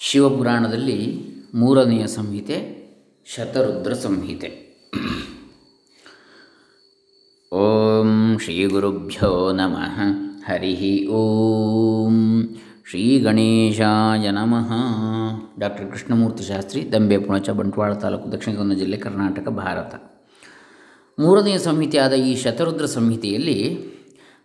ಶಿವಪುರಾಣದಲ್ಲಿ ಮೂರನೆಯ ಸಂಹಿತೆ, ಶತರುದ್ರ ಸಂಹಿತೆ. ಓಂ ಶ್ರೀ ಗುರುಭ್ಯೋ ನಮಃ. ಹರಿ ಓಂ. ಶ್ರೀ ಗಣೇಶಾಯ ನಮಃ. ಡಾಕ್ಟರ್ ಕೃಷ್ಣಮೂರ್ತಿ ಶಾಸ್ತ್ರಿ, ದಂಬೆ, ಪುಣಚ, ಬಂಟ್ವಾಳ ತಾಲೂಕು, ದಕ್ಷಿಣ ಕನ್ನಡ ಜಿಲ್ಲೆ ಕರ್ನಾಟಕ, ಭಾರತ. ಮೂರನೆಯ ಸಂಹಿತೆಯಾದ ಈ ಶತರುದ್ರ ಸಂಹಿತೆಯಲ್ಲಿ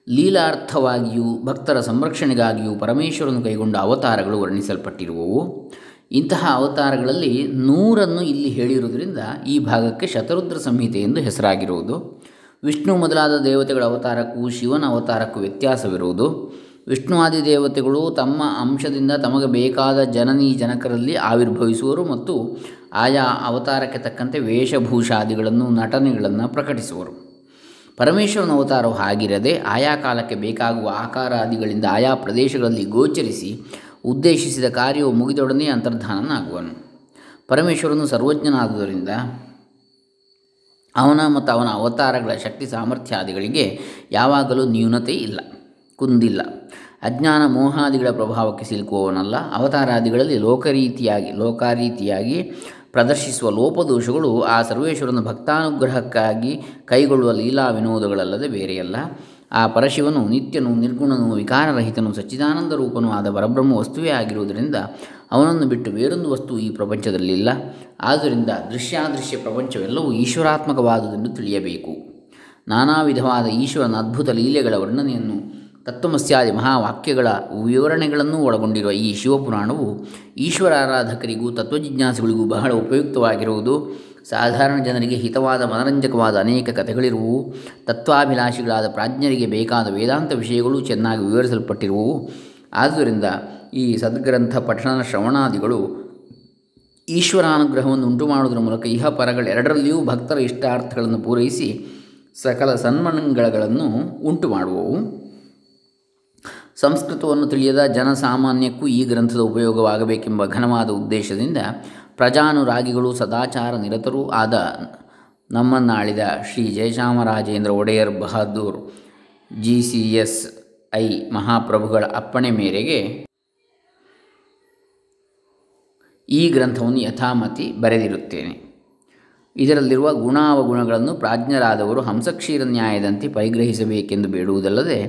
ಲೀಲಾರ್ಥವಾಗಿಯೂ ಭಕ್ತರ ಸಂರಕ್ಷಣೆಗಾಗಿಯೂ ಪರಮೇಶ್ವರನು ಕೈಗೊಂಡ ಅವತಾರಗಳು ವರ್ಣಿಸಲ್ಪಟ್ಟಿರುವವು. ಇಂತಹ ಅವತಾರಗಳಲ್ಲಿ ನೂರನ್ನು ಇಲ್ಲಿ ಹೇಳಿರುವುದರಿಂದ ಈ ಭಾಗಕ್ಕೆ ಶತರುದ್ರ ಸಂಹಿತೆ ಎಂದು ಹೆಸರಾಗಿರುವುದು. ವಿಷ್ಣು ಮೊದಲಾದ ದೇವತೆಗಳ ಅವತಾರಕ್ಕೂ ಶಿವನ ಅವತಾರಕ್ಕೂ ವ್ಯತ್ಯಾಸವಿರುವುದು. ವಿಷ್ಣುವಾದಿ ದೇವತೆಗಳು ತಮ್ಮ ಅಂಶದಿಂದ ತಮಗೆ ಬೇಕಾದ ಜನನಿ ಜನಕರಲ್ಲಿ ಆವಿರ್ಭವಿಸುವರು ಮತ್ತು ಆಯಾ ಅವತಾರಕ್ಕೆ ತಕ್ಕಂತೆ ವೇಷಭೂಷಾದಿಗಳನ್ನು, ನಟನೆಗಳನ್ನು ಪ್ರಕಟಿಸುವರು. ಪರಮೇಶ್ವರನ ಅವತಾರವು ಆಗಿರದೆ ಆಯಾ ಕಾಲಕ್ಕೆ ಬೇಕಾಗುವ ಆಕಾರಾದಿಗಳಿಂದ ಆಯಾ ಪ್ರದೇಶಗಳಲ್ಲಿ ಗೋಚರಿಸಿ ಉದ್ದೇಶಿಸಿದ ಕಾರ್ಯವು ಮುಗಿದೊಡನೆ ಅಂತರ್ಧಾನನಾಗುವನು. ಪರಮೇಶ್ವರನು ಸರ್ವಜ್ಞನಾದುದರಿಂದ ಅವನ ಮತ್ತು ಅವನ ಅವತಾರಗಳ ಶಕ್ತಿ ಸಾಮರ್ಥ್ಯಾದಿಗಳಿಗೆ ಯಾವಾಗಲೂ ನ್ಯೂನತೆ ಇಲ್ಲ, ಕುಂದಿಲ್ಲ. ಅಜ್ಞಾನ ಮೋಹಾದಿಗಳ ಪ್ರಭಾವಕ್ಕೆ ಸಿಲುಕುವವನಲ್ಲ, ಅವತಾರಾದಿಗಳಲ್ಲಿ ಲೋಕರೀತಿಯಾಗಿ, ಲೋಕಾರೀತಿಯಾಗಿ ಪ್ರದರ್ಶಿಸುವ ಲೋಪದೋಷಗಳು ಆ ಸರ್ವೇಶ್ವರನ ಭಕ್ತಾನುಗ್ರಹಕ್ಕಾಗಿ ಕೈಗೊಳ್ಳುವ ಲೀಲಾ ವಿನೋದಗಳಲ್ಲದೆ ಬೇರೆಯಲ್ಲ. ಆ ಪರಶಿವನು ನಿತ್ಯನು, ನಿರ್ಗುಣನು, ವಿಕಾರರಹಿತನು, ಸಚ್ಚಿದಾನಂದ ರೂಪನೂ ಆದ ಪರಬ್ರಹ್ಮ ವಸ್ತುವೇ ಆಗಿರುವುದರಿಂದ ಅವನನ್ನು ಬಿಟ್ಟು ಬೇರೊಂದು ವಸ್ತು ಈ ಪ್ರಪಂಚದಲ್ಲಿಲ್ಲ. ಆದ್ದರಿಂದ ದೃಶ್ಯಾದೃಶ್ಯ ಪ್ರಪಂಚವೆಲ್ಲವೂ ಈಶ್ವರಾತ್ಮಕವಾದುದೆಂದು ತಿಳಿಯಬೇಕು. ನಾನಾ ವಿಧವಾದ ಈಶ್ವರನ ಅದ್ಭುತ ಲೀಲೆಗಳ ವರ್ಣನೆಯನ್ನು ತತ್ವಮಸ್ಯಾದಿ ಮಹಾವಾಕ್ಯಗಳ ವಿವರಣೆಗಳನ್ನು ಒಳಗೊಂಡಿರುವ ಈ ಶಿವಪುರಾಣವು ಈಶ್ವರ ಆರಾಧಕರಿಗೂ ತತ್ವಜಿಜ್ಞಾಸಿಗಳಿಗೂ ಬಹಳ ಉಪಯುಕ್ತವಾಗಿರುವುದು. ಸಾಧಾರಣ ಜನರಿಗೆ ಹಿತವಾದ, ಮನರಂಜಕವಾದ ಅನೇಕ ಕಥೆಗಳಿರುವವು. ತತ್ವಾಭಿಲಾಷಿಗಳಾದ ಪ್ರಾಜ್ಞರಿಗೆ ಬೇಕಾದ ವೇದಾಂತ ವಿಷಯಗಳು ಚೆನ್ನಾಗಿ ವಿವರಿಸಲ್ಪಟ್ಟಿರುವವು. ಆದ್ದರಿಂದ ಈ ಸದ್ಗ್ರಂಥ ಪಠಣ ಶ್ರವಣಾದಿಗಳು ಈಶ್ವರಾನುಗ್ರಹವನ್ನು ಉಂಟು ಮಾಡುವುದರ ಮೂಲಕ ಇಹ ಪರಗಳೆರಡರಲ್ಲಿಯೂ ಭಕ್ತರ ಇಷ್ಟಾರ್ಥಗಳನ್ನು ಪೂರೈಸಿ ಸಕಲ ಸನ್ಮಂಗಳಗಳನ್ನು ಉಂಟು ಮಾಡುವವು ಸಂಸ್ಕೃತವನ್ನು ತಿಳಿಯದ ಜನಸಾಮಾನ್ಯಕ್ಕೂ ಈ ಗ್ರಂಥದ ಉಪಯೋಗವಾಗಬೇಕೆಂಬ ಘನವಾದ ಉದ್ದೇಶದಿಂದ ಪ್ರಜಾನುರಾಗಿಗಳು ಸದಾಚಾರ ನಿರತರೂ ಆದ ನಮ್ಮನ್ನಾಳಿದ Shri Jayachamarajendra Wadiyar Bahadur G C S I ಮಹಾಪ್ರಭುಗಳ ಅಪ್ಪಣೆ ಮೇರೆಗೆ ಈ ಗ್ರಂಥವನ್ನು ಯಥಾಮತಿ ಬರೆದಿರುತ್ತೇನೆ. ಇದರಲ್ಲಿರುವ ಗುಣಾವಗುಣಗಳನ್ನು ಪ್ರಾಜ್ಞರಾದವರು ಹಂಸಕ್ಷೀರ ನ್ಯಾಯದಂತೆ ಪರಿಗ್ರಹಿಸಬೇಕೆಂದು ಬೇಡುವುದಲ್ಲದೆ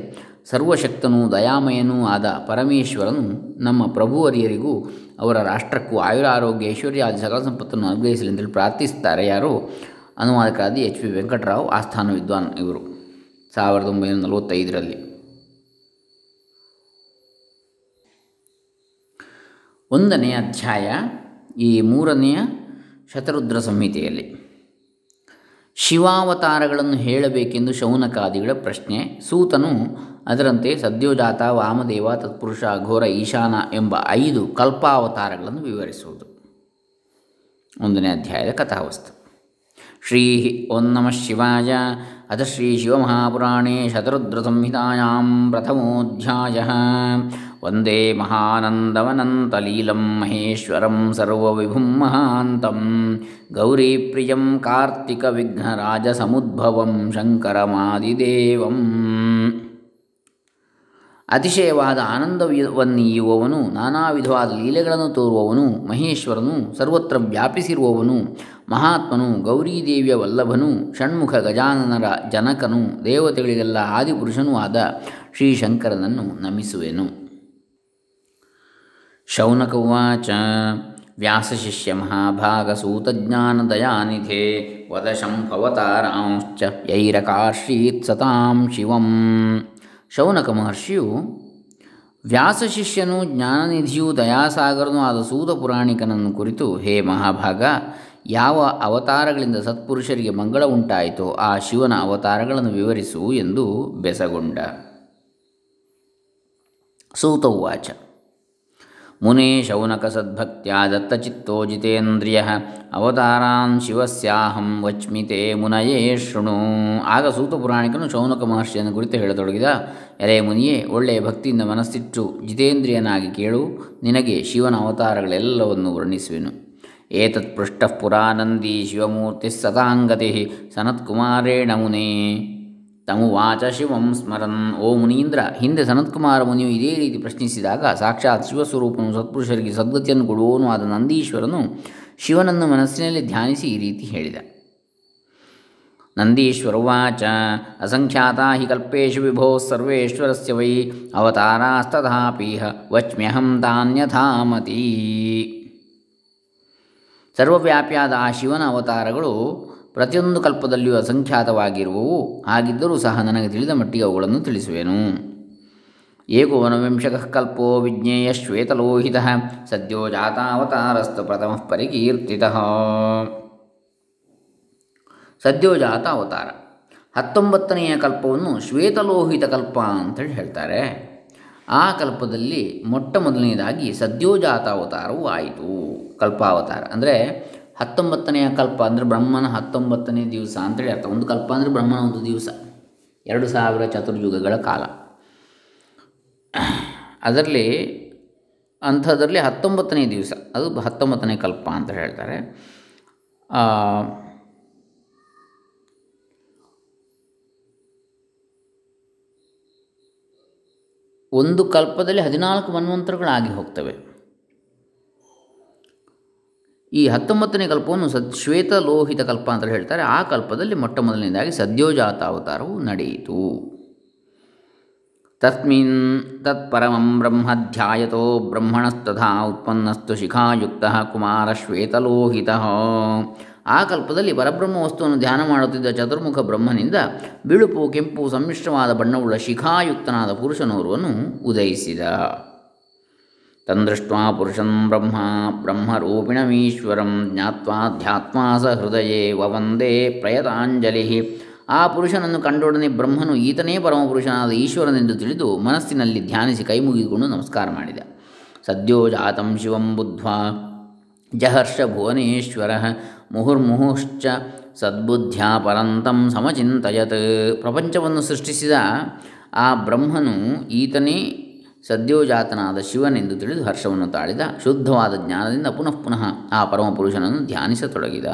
ಸರ್ವಶಕ್ತನೂ ದಯಾಮಯನೂ ಆದ ಪರಮೇಶ್ವರನು ನಮ್ಮ ಪ್ರಭುವರಿಯರಿಗೂ ಅವರ ರಾಷ್ಟ್ರಕ್ಕೂ ಆಯುರ ಆರೋಗ್ಯ ಐಶ್ವರ್ಯ ಆದಿ ಸಕಲ ಸಂಪತ್ತನ್ನು ಅನುಗ್ರಹಿಸಲಿ ಅಂತೇಳಿ ಪ್ರಾರ್ಥಿಸ್ತಾರೆ ಯಾರು? ಅನುವಾದಕರಾದಿ ಎಚ್ ಪಿ ವೆಂಕಟರಾವ್, ಆಸ್ಥಾನ ವಿದ್ವಾನ್ ಇವರು. ಸಾವಿರದ ಒಂಬೈನೂರ ನಲವತ್ತೈದರಲ್ಲಿ. ಒಂದನೆಯ ಅಧ್ಯಾಯ ಈ ಮೂರನೆಯ ಶತರುದ್ರ ಸಂಹಿತೆಯಲ್ಲಿ. ಶಿವಾವತಾರಗಳನ್ನು ಹೇಳಬೇಕೆಂದು ಶೌನಕಾದಿಗಳ ಪ್ರಶ್ನೆ. ಸೂತನು, ಅದರಂತೆ ಸದ್ಯೋಜಾತ, ವಾಮದೇವ, ತತ್ಪುರುಷ, ಘೋರ, ಈಶಾನ ಎಂಬ ಐದು ಕಲ್ಪಾವತಾರಗಳನ್ನು ವಿವರಿಸುವುದು. ಒಂದನೇ ಅಧ್ಯಾಯದ ಕಥಾವಸ್ತು. ಶ್ರೀ ಓಂ ನಮಃ ಶಿವಾಯ. ಶಿವಮಹಾಪುರಾಣೇ ಶತರುದ್ರ ಸಂಹಿತಾಯಾಂ ಪ್ರಥಮೋಧ್ಯಾಯ ವಂದೇ ಮಹಾನಂದವನಂತಲೀಲಂ ಮಹೇಶ್ವರಂ ಸರ್ವವಿಭುಂ ಮಹಾಂತಂ ಗೌರೀಪ್ರಿಯಂ ಕಾರ್ತಿಕವಿಘ್ನರಾಜಸಮುದ್ಭವಂ ಶಂಕರಮಾದಿದೇವಂ ಅತಿಶಯವಾದ ಆನಂದವನ್ನೀಯುವವನು ನಾನಾ ವಿಧವಾದ ಲೀಲೆಗಳನ್ನು ತೋರುವವನು, ಮಹೇಶ್ವರನು, ಸರ್ವತ್ರ ವ್ಯಾಪಿಸಿರುವವನು ಮಹಾತ್ಮನು, ಗೌರೀದೇವಿಯ ವಲ್ಲಭನು, ಷಣ್ಮುಖ ಗಜಾನನರ ಜನಕನು, ದೇವತೆಗಳಿಗೆಲ್ಲ ಆದಿಪುರುಷನೂ ಆದ ಶ್ರೀಶಂಕರನನ್ನು ನಮಿಸುವೆನು. ಶೌನಕ ಉವಾಚ ವ್ಯಾಸಶಿಷ್ಯ ಮಹಾಭಾಗಸೂತಜ್ಞಾನದಯಾನಿಧೆ ವದ ಯೈರಕಾರ್ಷೀತ್ ಸತಾಂ ಶಿವಂ. ಶೌನಕ ಮಹರ್ಷಿಯು ವ್ಯಾಸಶಿಷ್ಯನು ಜ್ಞಾನನಿಧಿಯು ದಯಾಸಾಗರನೂ ಆದ ಸೂತ ಪುರಾಣಿಕನನ್ನು ಕುರಿತು, ಹೇ ಮಹಾಭಾಗ ಯಾವ ಅವತಾರಗಳಿಂದ ಸತ್ಪುರುಷರಿಗೆ ಮಂಗಳ ಉಂಟಾಯಿತೋ ಆ ಶಿವನ ಅವತಾರಗಳನ್ನು ವಿವರಿಸು ಎಂದು ಬೆಸಗೊಂಡ. ಸೂತ ಉವಾಚ. ಮುನೇ ಶೌನಕ ಸದ್ಭಕ್ತಿಯ ದತ್ತಚಿತ್ತೋ ಜಿತೇಂದ್ರಿಯ ಅವತಾರಾನ್ ಶಿವಸ್ಯಾಹಂ ವಚ್ಮಿತೆ ಮುನಯೇ ಶೃಣು. ಆಗ ಸೂತ ಪುರಾಣಿಕನು ಶೌನಕ ಮಹರ್ಷಿಯನ್ನು ಕುರಿತು ಹೇಳತೊಡಗಿದ, ಎಲೆ ಮುನಿಯೇ, ಒಳ್ಳೆಯ ಭಕ್ತಿಯಿಂದ ಮನಸ್ಸಿಟ್ಟು ಜಿತೇಂದ್ರಿಯನಾಗಿ ಕೇಳು. ನಿನಗೆ ಶಿವನ ಅವತಾರಗಳೆಲ್ಲವನ್ನು ವರ್ಣಿಸುವೆನು. ಏತತ್ ಪೃಷ್ಟಃ ಪುರಾನಂದಿ ಶಿವಮೂರ್ತಿ ಸತಾಂಗತಿ ಸನತ್ಕುಮಾರೇಣ ಮುನೇ ತಮುವಾಚ ಶಿವಂ ಸ್ಮರನ್ ಓ ಮುನೀಂದ್ರ ಹಿಂದೆ ಸನತ್ಕುಮಾರ ಮುನಿಯು ಇದೇ ರೀತಿ ಪ್ರಶ್ನಿಸಿದಾಗ ಸಾಕ್ಷಾತ್ ಶಿವಸ್ವರೂಪನು ಸತ್ಪುರುಷರಿಗೆ ಸದ್ಗತಿಯನ್ನು ಕೊಡುವನು ಆದ ನಂದೀಶ್ವರನು ಶಿವನನ್ನು ಮನಸ್ಸಿನಲ್ಲಿ ಧ್ಯಾನಿಸಿ ಈ ರೀತಿ ಹೇಳಿದ. ನಂದೀಶ್ವರವಾಚ ಅಸಂಖ್ಯಾತಾ ಹಿ ಕಲ್ಪೇಶು ವಿಭೋ ಸರ್ವೇಶ್ವರಸ್ಯ ವೈ ಅವತಾರಾಸ್ತಥಾಪೀಹ ವಚ್ಮ್ಯಹಂ ಸರ್ವವ್ಯಾಪಿಯಾದ ಆ ಶಿವನ ಅವತಾರಗಳು ಪ್ರತಿಯೊಂದು ಕಲ್ಪದಲ್ಲಿಯೂ ಅಸಂಖ್ಯಾತವಾಗಿರುವವು. ಹಾಗಿದ್ದರೂ ಸಹ ನನಗೆ ತಿಳಿದ ಮಟ್ಟಿಗೆ ಅವುಗಳನ್ನು ತಿಳಿಸುವೆನು. ಏಕೋನವಿಂಶಕ ಕಲ್ಪೋ ವಿಜ್ಞೇಯ ಶ್ವೇತಲೋಹಿತ ಸದ್ಯೋ ಜಾತಾವತಾರಸ್ತು ಪ್ರಥಮ ಪರಿಕೀರ್ತಿತ. ಸದ್ಯೋಜಾತ ಅವತಾರ ಹತ್ತೊಂಬತ್ತನೆಯ ಕಲ್ಪವನ್ನು ಶ್ವೇತಲೋಹಿತ ಕಲ್ಪ ಅಂತೇಳಿ ಹೇಳ್ತಾರೆ. ಆ ಕಲ್ಪದಲ್ಲಿ ಮೊಟ್ಟ ಮೊದಲನೆಯದಾಗಿ ಸದ್ಯೋಜಾತ ಅವತಾರವೂ ಆಯಿತು. ಕಲ್ಪಾವತಾರ. ಅಂದರೆ ಹತ್ತೊಂಬತ್ತನೆಯ ಕಲ್ಪ, ಅಂದರೆ ಬ್ರಹ್ಮನ ಹತ್ತೊಂಬತ್ತನೇ ದಿವಸ ಅಂತೇಳಿ ಅರ್ಥ. ಒಂದು ಕಲ್ಪ ಅಂದರೆ ಬ್ರಹ್ಮನ ಒಂದು ದಿವಸ. ಎರಡು ಸಾವಿರ ಚತುರ್ಯುಗಗಳ ಕಾಲ. ಅದರಲ್ಲಿ, ಅಂಥದ್ರಲ್ಲಿ ಹತ್ತೊಂಬತ್ತನೇ ದಿವಸ. ಅದು ಹತ್ತೊಂಬತ್ತನೇ ಕಲ್ಪ ಅಂತ ಹೇಳ್ತಾರೆ. ಒಂದು ಕಲ್ಪದಲ್ಲಿ ಹದಿನಾಲ್ಕು ಮನ್ವಂತರಗಳಾಗಿ ಹೋಗ್ತವೆ. ಈ ಹತ್ತೊಂಬತ್ತನೇ ಕಲ್ಪವನ್ನು ಸದ್ ಶ್ವೇತಲೋಹಿತ ಕಲ್ಪ ಅಂತ ಹೇಳ್ತಾರೆ. ಆ ಕಲ್ಪದಲ್ಲಿ ಮೊಟ್ಟ ಮೊದಲನೇದಾಗಿ ಸದ್ಯೋಜಾತ ಅವತಾರವು ನಡೆಯಿತು. ತಸ್ಮಿನ್ ತತ್ಪರಮಂ ಬ್ರಹ್ಮಧ್ಯಾಯತೋ ಬ್ರಹ್ಮಣಸ್ತಥಾ ಉತ್ಪನ್ನಸ್ತು ಶಿಖಾಯುಕ್ತ ಕುಮಾರ ಶ್ವೇತಲೋಹಿತ ಆ ಕಲ್ಪದಲ್ಲಿ ಪರಬ್ರಹ್ಮ ವಸ್ತುವನ್ನು ಧ್ಯಾನ ಮಾಡುತ್ತಿದ್ದ ಚತುರ್ಮುಖ ಬ್ರಹ್ಮನಿಂದ ಬಿಳುಪು, ಕೆಂಪು, ಸಮ್ಮಿಶ್ರವಾದ ಬಣ್ಣವುಳ್ಳ ಶಿಖಾಯುಕ್ತನಾದ ಪುರುಷನೋರ್ವನು ಉದಯಿಸಿದ. ತಂದೃಷ್ಟ ಪುರುಷಂ ಬ್ರಹ್ಮ, ಬ್ರಹ್ಮರೂಪಿಣಮೀಶ್ವರಂ ಜ್ಞಾತ್ವಾ ಧ್ಯಾತ್ಮಾ ಸ ಹೃದಯೇ ವವಂದೇ ಪ್ರಯತಾಂಜಲಿ. ಆ ಪುರುಷನನ್ನು ಕಂಡೊಡನೆ ಬ್ರಹ್ಮನು ಈತನೇ ಪರಮಪುರುಷನಾದ ಈಶ್ವರನೆಂದು ತಿಳಿದು ಮನಸ್ಸಿನಲ್ಲಿ ಧ್ಯಾನಿಸಿ ಕೈ ಮುಗಿದುಕೊಂಡು ನಮಸ್ಕಾರ ಮಾಡಿದ. ಸದ್ಯೋ ಜಾತಂ ಶಿವಂ ಬುದ್ಧ್ವಾ ಜಹರ್ಷ ಭುವನೇಶ್ವರ. ಮುಹುರ್ಮುಹುಶ್ಚ ಸದ್ಬುದ್ಧ್ಯಾ ಪರಂತಂ ಸಮಚಿಂತಯತ್. ಪ್ರಪಂಚವನ್ನು ಸೃಷ್ಟಿಸಿದ ಆ ಬ್ರಹ್ಮನು ಈತನೇ ಸದ್ಯೋಜಾತನಾದ ಶಿವನೆಂದು ತಿಳಿದು ಹರ್ಷವನ್ನು ತಾಳಿದ. ಶುದ್ಧವಾದ ಜ್ಞಾನದಿಂದ ಪುನಃ ಪುನಃ ಆ ಪರಮಪುರುಷನನ್ನು ಧ್ಯಾನಿಸತೊಡಗಿದ.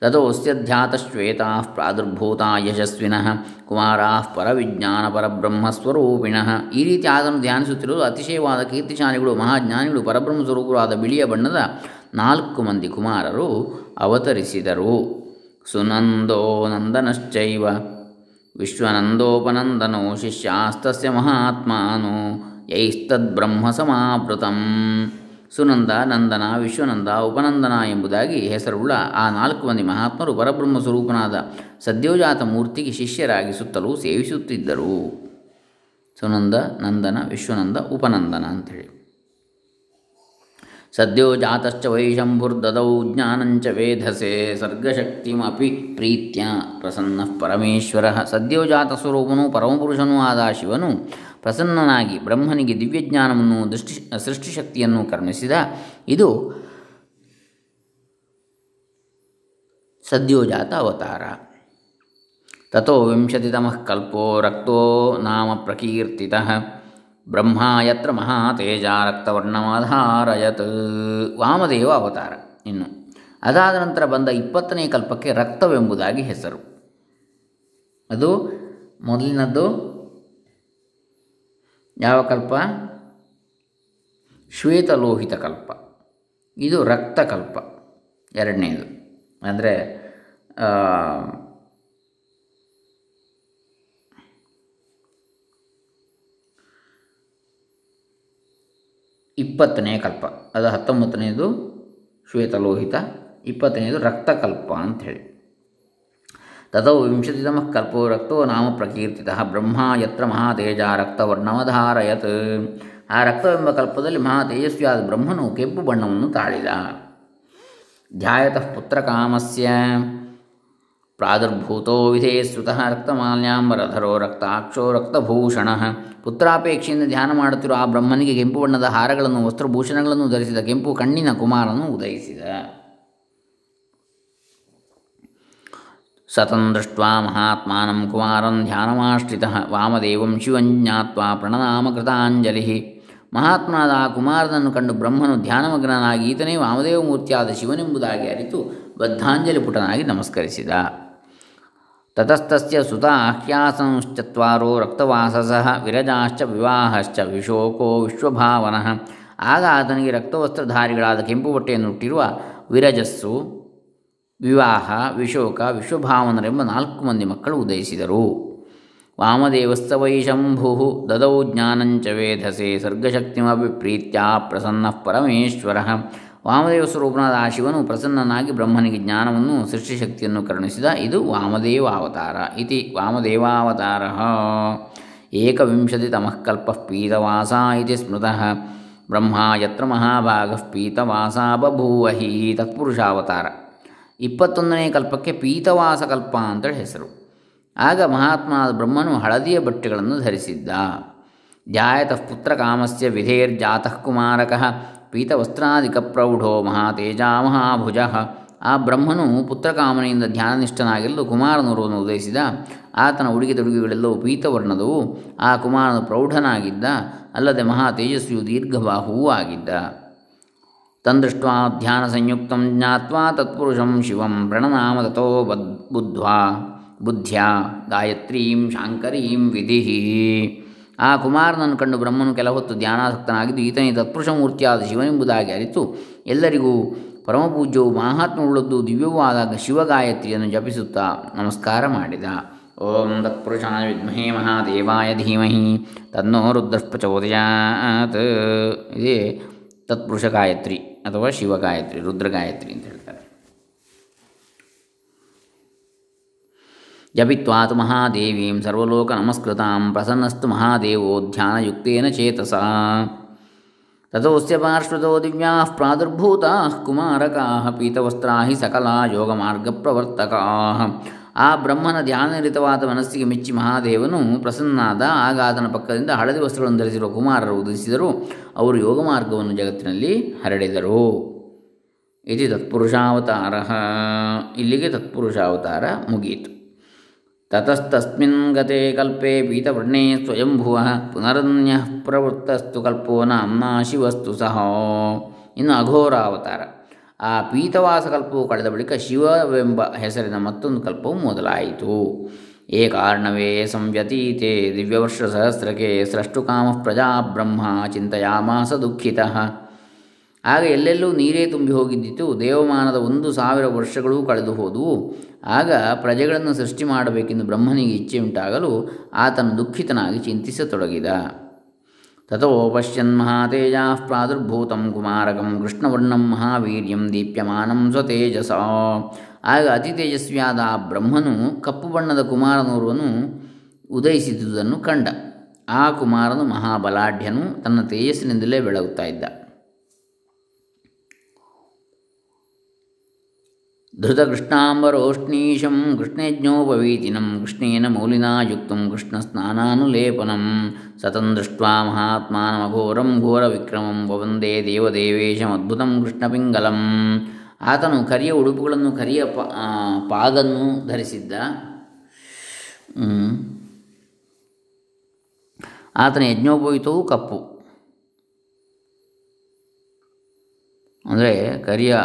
ತಥೋಸ್ಯಧ್ಯಾತಶ್ವೇತಾ ಪ್ರಾದುರ್ಭೂತ ಯಶಸ್ವಿನಃ, ಕುಮಾರಾ ಪರವಿಜ್ಞಾನ ಪರಬ್ರಹ್ಮಸ್ವರೂಪಿಣಃ. ಈ ರೀತಿ ಆದನ್ನು ಧ್ಯಾನಿಸುತ್ತಿರುವುದು ಅತಿಶಯವಾದ ಕೀರ್ತಿಶಾಲಿಗಳು, ಮಹಾಜ್ಞಾನಿಗಳು, ಪರಬ್ರಹ್ಮ ಸ್ವರೂಪರಾದ ಬಿಳಿಯ ಬಣ್ಣದ ನಾಲ್ಕು ಮಂದಿ ಕುಮಾರರು ಅವತರಿಸಿದರು. ಸುನಂದೋ ನಂದನಶ್ಚೈವ, ವಿಶ್ವನಂದೋಪನಂದನೋ ಶಿಷ್ಯಾಸ್ತಸ್ಯ ಬ್ರಹ್ಮ ಸಮಾವೃತಂ ಸುನಂದ, ನಂದನ, ವಿಶ್ವನಂದ, ಉಪನಂದನ ಎಂಬುದಾಗಿ ಹೆಸರುಳ್ಳ ಆ ನಾಲ್ಕು ಮಂದಿ ಮಹಾತ್ಮರು ಪರಬ್ರಹ್ಮ ಸ್ವರೂಪನಾದ ಸದ್ಯೋಜಾತ ಮೂರ್ತಿಗೆ ಶಿಷ್ಯರಾಗಿ ಸುತ್ತಲೂ ಸೇವಿಸುತ್ತಿದ್ದರು. ಸುನಂದ, ನಂದನ, ವಿಶ್ವನಂದ, ಉಪನಂದನ ಅಂಥೇಳಿ. ಸದ್ಯೋ ಜಾತಶ್ಚ ವೈಶಂಭುರ್ದದೌ ಜ್ಞಾನಂಚ ವೇಧಸೆ ಸರ್ಗಶಕ್ತಿಮಿ ಪ್ರೀತ್ಯ ಪ್ರಸನ್ನ ಪರಮೇಶ್ವರ ಸದ್ಯೋಜಾತ ಸ್ವರೂಪನು ಪರಮಪುರುಷನೂ ಆದ ಶಿವನು ಪ್ರಸನ್ನನಾಗಿ ಬ್ರಹ್ಮನಿಗೆ ದಿವ್ಯಜ್ಞಾನವನ್ನು, ದೃಷ್ಟಿ, ಸೃಷ್ಟಿಶಕ್ತಿಯನ್ನು ಕರ್ಮಿಸಿದ ಇದು ಸದ್ಯೋಜಾತ ಅವತಾರ. ತಥೋ ವಿಂಶತಿತಮಃ ಕಲ್ಪೋ, ರಕ್ತೋ ನಾಮ ಪ್ರಕೀರ್ತಿತಃ. ಬ್ರಹ್ಮ ಯತ್ರ ಮಹಾತೇಜ ರಕ್ತವರ್ಣಮಾಧಾರಯತ್ ವಾಮದೇವ ಅವತಾರ ಇನ್ನು. ಅದಾದ ನಂತರ ಬಂದ ಇಪ್ಪತ್ತನೇ ಕಲ್ಪಕ್ಕೆ ರಕ್ತವೆಂಬುದಾಗಿ ಹೆಸರು. ಅದು ಮೊದಲಿನದ್ದು ಯಾವ ಕಲ್ಪ? ಶ್ವೇತಲೋಹಿತ ಕಲ್ಪ. ಇದು ರಕ್ತಕಲ್ಪ ಎರಡನೇದು. ಅಂದರೆ ಇಪ್ಪತ್ತನೇ ಕಲ್ಪ. ಅದು ಹತ್ತೊಂಬತ್ತನೆಯದು ಶ್ವೇತಲೋಹಿತ, ಇಪ್ಪತ್ತನೆಯದು ರಕ್ತಕಲ್ಪ ಅಂಥೇಳಿ ತಥೋ ವಿಂಶತಿತಮಃ ಕಲ್ಪೋ ರಕ್ತೋ ನಾಮ ಪ್ರಕೀರ್ತಿತ ಬ್ರಹ್ಮ ಯತ್ರ ಮಹಾತೇಜ ರಕ್ತವರ್ಣವಧಾರಯತ್ ಆ ರಕ್ತವೆಂಬ ಕಲ್ಪದಲ್ಲಿ ಮಹಾ ಬ್ರಹ್ಮನು ಕೆಂಪು ಬಣ್ಣವನ್ನು ತಾಳಿದ. ಧ್ಯಾಯತಃ ಪುತ್ರಕಾಮಸ್ಯ. ಪ್ರಾದುರ್ಭೂತೋ ವಿಧೇಯಸ್ರುತಃ ರಕ್ತಮಾಲ್ಯಾಂಬರಧರೋ ರಕ್ತಾಕ್ಷೋ ರಕ್ತಭೂಷಣ. ಪುತ್ರಾಪೇಕ್ಷೆಯಿಂದ ಧ್ಯಾನ ಮಾಡುತ್ತಿರುವ ಆ ಬ್ರಹ್ಮನಿಗೆ ಕೆಂಪು ಬಣ್ಣದ ಹಾರಗಳನ್ನು, ವಸ್ತ್ರಭೂಷಣಗಳನ್ನು ಧರಿಸಿದ ಕೆಂಪು ಕಣ್ಣಿನ ಕುಮಾರನು ಉದಯಿಸಿದ. ಸತಂ ದೃಷ್ಟ್ವಾ ಮಹಾತ್ಮಾನಂ ಕುಮಾರಂ ಧ್ಯಾನಮಾಶ್ರಿತ. ವಾಮದೇವಂ ಶಿವಂ ಪ್ರಣನಾಮಕೃತಾಂಜಲಿ. ಪ್ರಣನಾಮ ಕೃತಾಂಜಲಿ ಮಹಾತ್ಮನಾದ ಆ ಕುಮಾರನನ್ನು ಕಂಡು ಬ್ರಹ್ಮನು ಧ್ಯಾನಮಗ್ನನಾಗಿ ಈತನೇ ವಾಮದೇವ ಮೂರ್ತಿಯಾದ ಶಿವನೆಂಬುದಾಗಿ ಅರಿತು ಬದ್ಧಾಂಜಲಿ ಪುಟನಾಗಿ ನಮಸ್ಕರಿಸಿದ. ತತಸ್ತಸ್ಯ ಸುತಾಹ್ಯಾಸಂಶ್ಚತ್ವಾರೋ ರಕ್ತವಾಸಸಃ ವಿರಜಾಶ್ಚ ವಿವಾಹಶ್ಚ ವಿಶೋಕೋ ವಿಶ್ವಭಾವನಃ. ಆಗ ಆತನಿಗೆ ರಕ್ತವಸ್ತ್ರಧಾರಿಗಳಾದ ಕೆಂಪು ಬಟ್ಟೆಯನ್ನು ಹುಟ್ಟಿರುವ ವಿರಜಸ್ಸು, ವಿವಾಹ, ವಿಶೋಕ, ವಿಶ್ವಭಾವನರೆಂಬ ನಾಲ್ಕು ಮಂದಿ ಮಕ್ಕಳು ಉದಯಿಸಿದರು. ವಾಮದೇವಸ್ತವೈ ಶಂಭು ದದೌ ಜ್ಞಾನಂಚ ವೇಧಸೆ ಸರ್ಗಶಕ್ತಿಮಿ ಪ್ರೀತ್ಯ ಪ್ರಸನ್ನ ಪರಮೇಶ್ವರ. ವಾಮದೇವ ಸ್ವರೂಪನಾದ ಆ ಶಿವನು ಪ್ರಸನ್ನನಾಗಿ ಬ್ರಹ್ಮನಿಗೆ ಜ್ಞಾನವನ್ನು, ಸೃಷ್ಟಿಶಕ್ತಿಯನ್ನು ಕರುಣಿಸಿದ, ಇದು ವಾಮದೇವಾವತಾರ ಇತಿ ವಾಮದೇವಾವತಾರ. ಏಕವಿಂಶತಿತಮಃ ಕಲ್ಪ ಪೀತವಾಸ ಇತಿ ಸ್ಮೃತಃ. ಬ್ರಹ್ಮ ಯತ್ರ ಮಹಾಭಾಗ ಪೀತವಾಸ ಬಭೂವಹಿ ತತ್ಪುರುಷಾವತಾರ. ಇಪ್ಪತ್ತೊಂದನೇ ಕಲ್ಪಕ್ಕೆ ಪೀತವಾಸ ಕಲ್ಪ ಅಂತೇಳಿ ಹೆಸರು. ಆಗ ಮಹಾತ್ಮ ಬ್ರಹ್ಮನು ಹಳದಿಯ ಬಟ್ಟೆಗಳನ್ನು ಧರಿಸಿದ್ದ. ಜಾಯತಃ ಪುತ್ರ ಕಾಮಸ್ಯ ವಿಧೇರ್ಜಾತಃ ಕುಮಾರಕಃ. ಪೀತವಸ್ತ್ರಾದಿಕ ಪ್ರೌಢೋ ಮಹಾತೇಜ ಮಹಾಭುಜ ಆ ಬ್ರಹ್ಮನು ಪುತ್ರಕಾಮನೆಯಿಂದ ಧ್ಯಾನನಿಷ್ಠನಾಗಿರಲು ಕುಮಾರನೂರವನ್ನು ಉದಯಿಸಿದ. ಆತನ ಉಡುಗೆ ತೊಡುಗೆಗಳೆಲ್ಲವೂ ಪೀತವರ್ಣದವು. ಆ ಕುಮಾರನು ಪ್ರೌಢನಾಗಿದ್ದ. ಅಲ್ಲದೆ ಮಹಾ ತೇಜಸ್ವಿಯು ದೀರ್ಘಬಾಹುವೂ ಆಗಿದ್ದ. ತಂದೃಷ್ಟ ಧ್ಯಾನ ಸಂಯುಕ್ತ ಜ್ಞಾತ್ವಾ ತತ್ಪುರುಷಂ ಶಿವಂ ಪ್ರಣನಾಮ ತಥೋ ಬದ್, ಬುದ್ಧ್ವಾ. ಬುದ್ಧ್ಯಾ ಗಾಯತ್ರೀಂ ಶಾಂಕರೀಂ ವಿಧಿ. ಆ ಕುಮಾರನನ್ನು ಕಂಡು ಬ್ರಹ್ಮನು ಕೆಲ ಹೊತ್ತು ಧ್ಯಾನಾಸಕ್ತನಾಗಿದ್ದು ಈತನೇ ತತ್ಪುರುಷ ಮೂರ್ತಿಯಾದ ಶಿವನೆಂಬುದಾಗಿ ಅರಿತು. ಎಲ್ಲರಿಗೂ ಪರಮಪೂಜ್ಯವು ಮಹಾತ್ಮವುಳ್ಳದ್ದು ದಿವ್ಯವೂ ಆದಾಗ ಶಿವಗಾಯತ್ರಿಯನ್ನು ಜಪಿಸುತ್ತಾ ನಮಸ್ಕಾರ ಮಾಡಿದ. ಓಂ ತತ್ಪುರುಷಾಯ ವಿದ್ಮಹೇ ಮಹಾದೇವಾಯ ಧೀಮಹಿ. ತನ್ನೋ ರುದ್ರ ಪ್ರಚೋದಯಾತ್ ಇದೇ ತತ್ಪುರುಷ ಗಾಯತ್ರಿ ಅಥವಾ ಶಿವಗಾಯತ್ರಿ, ರುದ್ರಗಾಯತ್ರಿ ಅಂತ ಹೇಳ್ತಾರೆ ಜಪಿತ್ವಾತು ಮಹಾದೇವೀಂ ಸರ್ವಲೋಕ ನಮಸ್ಕೃತಾಂ ಪ್ರಸನ್ನಸ್ತು ಮಹಾದೇವೋ ಧ್ಯಾನಯುಕ್ತೇನ ಚೇತಸ ತಥೋಸ್ಯ ಪಾರ್ಶ್ವತೋ ದಿವ್ಯಾ ಪ್ರಾದುರ್ಭೂತಾ ಕುಮಾರಕಾ ಪೀತವಸ್ತ್ರಾ ಹಿ ಸಕಲಾ ಯೋಗಮಾರ್ಗಪ್ರವರ್ತಕಾ ಆ ಬ್ರಹ್ಮನ ಧ್ಯಾನನಿರಿತವಾದ ಮನಸ್ಸಿಗೆ ಮೆಚ್ಚಿ ಮಹಾದೇವನು ಪ್ರಸನ್ನಾದ ಆಗ ಆತನ ಪಕ್ಕದಿಂದ ಹಳದಿ ವಸ್ತ್ರಗಳನ್ನು ಧರಿಸಿರುವ ಕುಮಾರರು ಉದಿಸಿದರು ಅವರು ಯೋಗ ಮಾರ್ಗವನ್ನು ಜಗತ್ತಿನಲ್ಲಿ ಹರಡಿದರು. ಇದು ತತ್ಪುರುಷಾವತಾರ. ಇಲ್ಲಿಗೆ ತತ್ಪುರುಷಾವತಾರ ಮುಗಿಯಿತು ತತಸ್ತಸ್ಮಿನ್ ಗತೆ ಕಲ್ಪೆ ಪೀತವರ್ಣೇ ಸ್ವಯಂಭುವ ಪುನರನ್ಯ ಪ್ರವೃತ್ತಸ್ತು ಕಲ್ಪೋ ನಾಮ್ನಾ ಶಿವಸ್ತು ಸಹ. ಇನ್ನು ಅಘೋರಾವತಾರ ಆ ಪೀತವಾಸ ಕಲ್ಪವು ಕಳೆದ ಬಳಿಕ ಶಿವವೆಂಬ ಹೆಸರಿನ ಮತ್ತೊಂದು ಕಲ್ಪವು ಮೊದಲಾಯಿತು. ಏ ಕಾರಣವೇ ಸಂವ್ಯತೀತೆ ದಿವ್ಯವರ್ಷ ಸಹಸ್ರಕೆ ಸೃಷ್ಟುಕಾಮ ಪ್ರಜಾ ಬ್ರಹ್ಮ ಚಿಂತೆಯಾಮಾಸ ದುಃಖಿತ. ಆಗ ಎಲ್ಲೆಲ್ಲೂ ನೀರೇ ತುಂಬಿ ಹೋಗಿದ್ದಿತು. ದೇವಮಾನದ ಒಂದು ಸಾವಿರ ವರ್ಷಗಳೂ ಕಳೆದು ಹೋದವು. ಆಗ ಪ್ರಜೆಗಳನ್ನು ಸೃಷ್ಟಿ ಮಾಡಬೇಕೆಂದು ಬ್ರಹ್ಮನಿಗೆ ಇಚ್ಛೆ ಉಂಟಾಗಲು ಆತನು ದುಃಖಿತನಾಗಿ ಚಿಂತಿಸತೊಡಗಿದ. ತಥೋ ಪಶ್ಯನ್ ಮಹಾತೇಜ ಪ್ರಾದುರ್ಭೂತಂ ಕುಮಾರಕಂ ಕೃಷ್ಣವರ್ಣಂ ಮಹಾವೀರ್ಯಂ ದೀಪ್ಯಮಾನಂ ಸ್ವತೇಜಸ. ಆಗ ಅತಿ ತೇಜಸ್ವಿಯಾದ ಆ ಬ್ರಹ್ಮನು ಕಪ್ಪು ಬಣ್ಣದ ಕುಮಾರನೋರ್ವನು ಉದಯಿಸಿದುದನ್ನು ಕಂಡ. ಆ ಕುಮಾರನು ಮಹಾಬಲಾಢ್ಯನು ತನ್ನ ತೇಜಸ್ಸಿನಿಂದಲೇ ಬೆಳಗುತ್ತಾ ಇದ್ದ. ಧೃತಕೃಷ್ಣಾಂಬರೋಷ್ಣೀಶಂ ಕೃಷ್ಣೇಜ್ಞೋಪವೀತಿನಂ ಕೃಷ್ಣೇನ ಮೌಲಿನಾ ಯುಕ್ತಂ ಕೃಷ್ಣಸ್ನಾನಾನುಲೇಪನಂ, ಸತಂ ದೃಷ್ಟ್ವಾ ಮಹಾತ್ಮಾನಮಘೋರಂ ಘೋರವಿಕ್ರಮಂ ವವಂದೇ ದೇವದೇವೇಶಮದ್ಭುತಂ ಕೃಷ್ಣಪಿಂಗಲಂ. ಆತನು ಕರಿಯ ಉಡುಪುಗಳನ್ನು, ಕರಿಯ ಪಾದನ್ನು ಧರಿಸಿದ್ದ ಆತನ ಯಜ್ಞೋಪವೀತವು ಕಪ್ಪು. ಅಂದರೆ ಕರಿಯ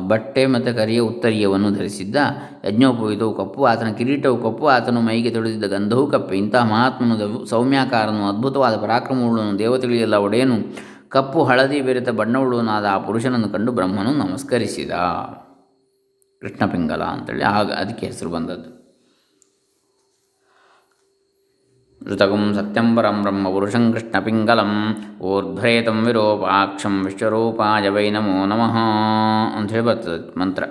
ಬಟ್ಟೆ ಮತ್ತು ಕರಿಯ ಉತ್ತರೀಯವನ್ನು ಧರಿಸಿದ್ದ ಯಜ್ಞೋಪವಿತವು ಕಪ್ಪು, ಆತನ ಕಿರೀಟವು ಕಪ್ಪು, ಆತನು ಮೈಗೆ ತೊಳೆದಿದ್ದ ಗಂಧವು ಕಪ್ಪೆ. ಇಂತಹ ಮಹಾತ್ಮನು ಸೌಮ್ಯಾಕಾರನು, ಅದ್ಭುತವಾದ ಪರಾಕ್ರಮವುಳ್ಳನು ದೇವತೆಗಳಿಗೆಲ್ಲ ಒಡೆಯನು. ಕಪ್ಪು ಹಳದಿ ಬೆರೆತ ಬಣ್ಣವುಳ್ಳವನಾದ ಆ ಪುರುಷನನ್ನು ಕಂಡು ಬ್ರಹ್ಮನು ನಮಸ್ಕರಿಸಿದ. ಕೃಷ್ಣಪಿಂಗಲ ಅಂತೇಳಿ, ಆಗ ಅದಕ್ಕೆ ಹೆಸರು ಬಂದದ್ದು. ಋತಗುಂ ಸತ್ಯಂ ಪರಂ ಬ್ರಹ್ಮ ಪುರುಷಂ ಕೃಷ್ಣಪಿಂಗಲಂ ಊರ್ಧ್ವೇತಂ ವಿರೂಪಾಕ್ಷಂ ವಿಶ್ವರೂಪಾಯ ವೈ ನಮೋ ನಮಃ ಅಂಥೇಳಿ ಬರ್ತದೆ ಮಂತ್ರ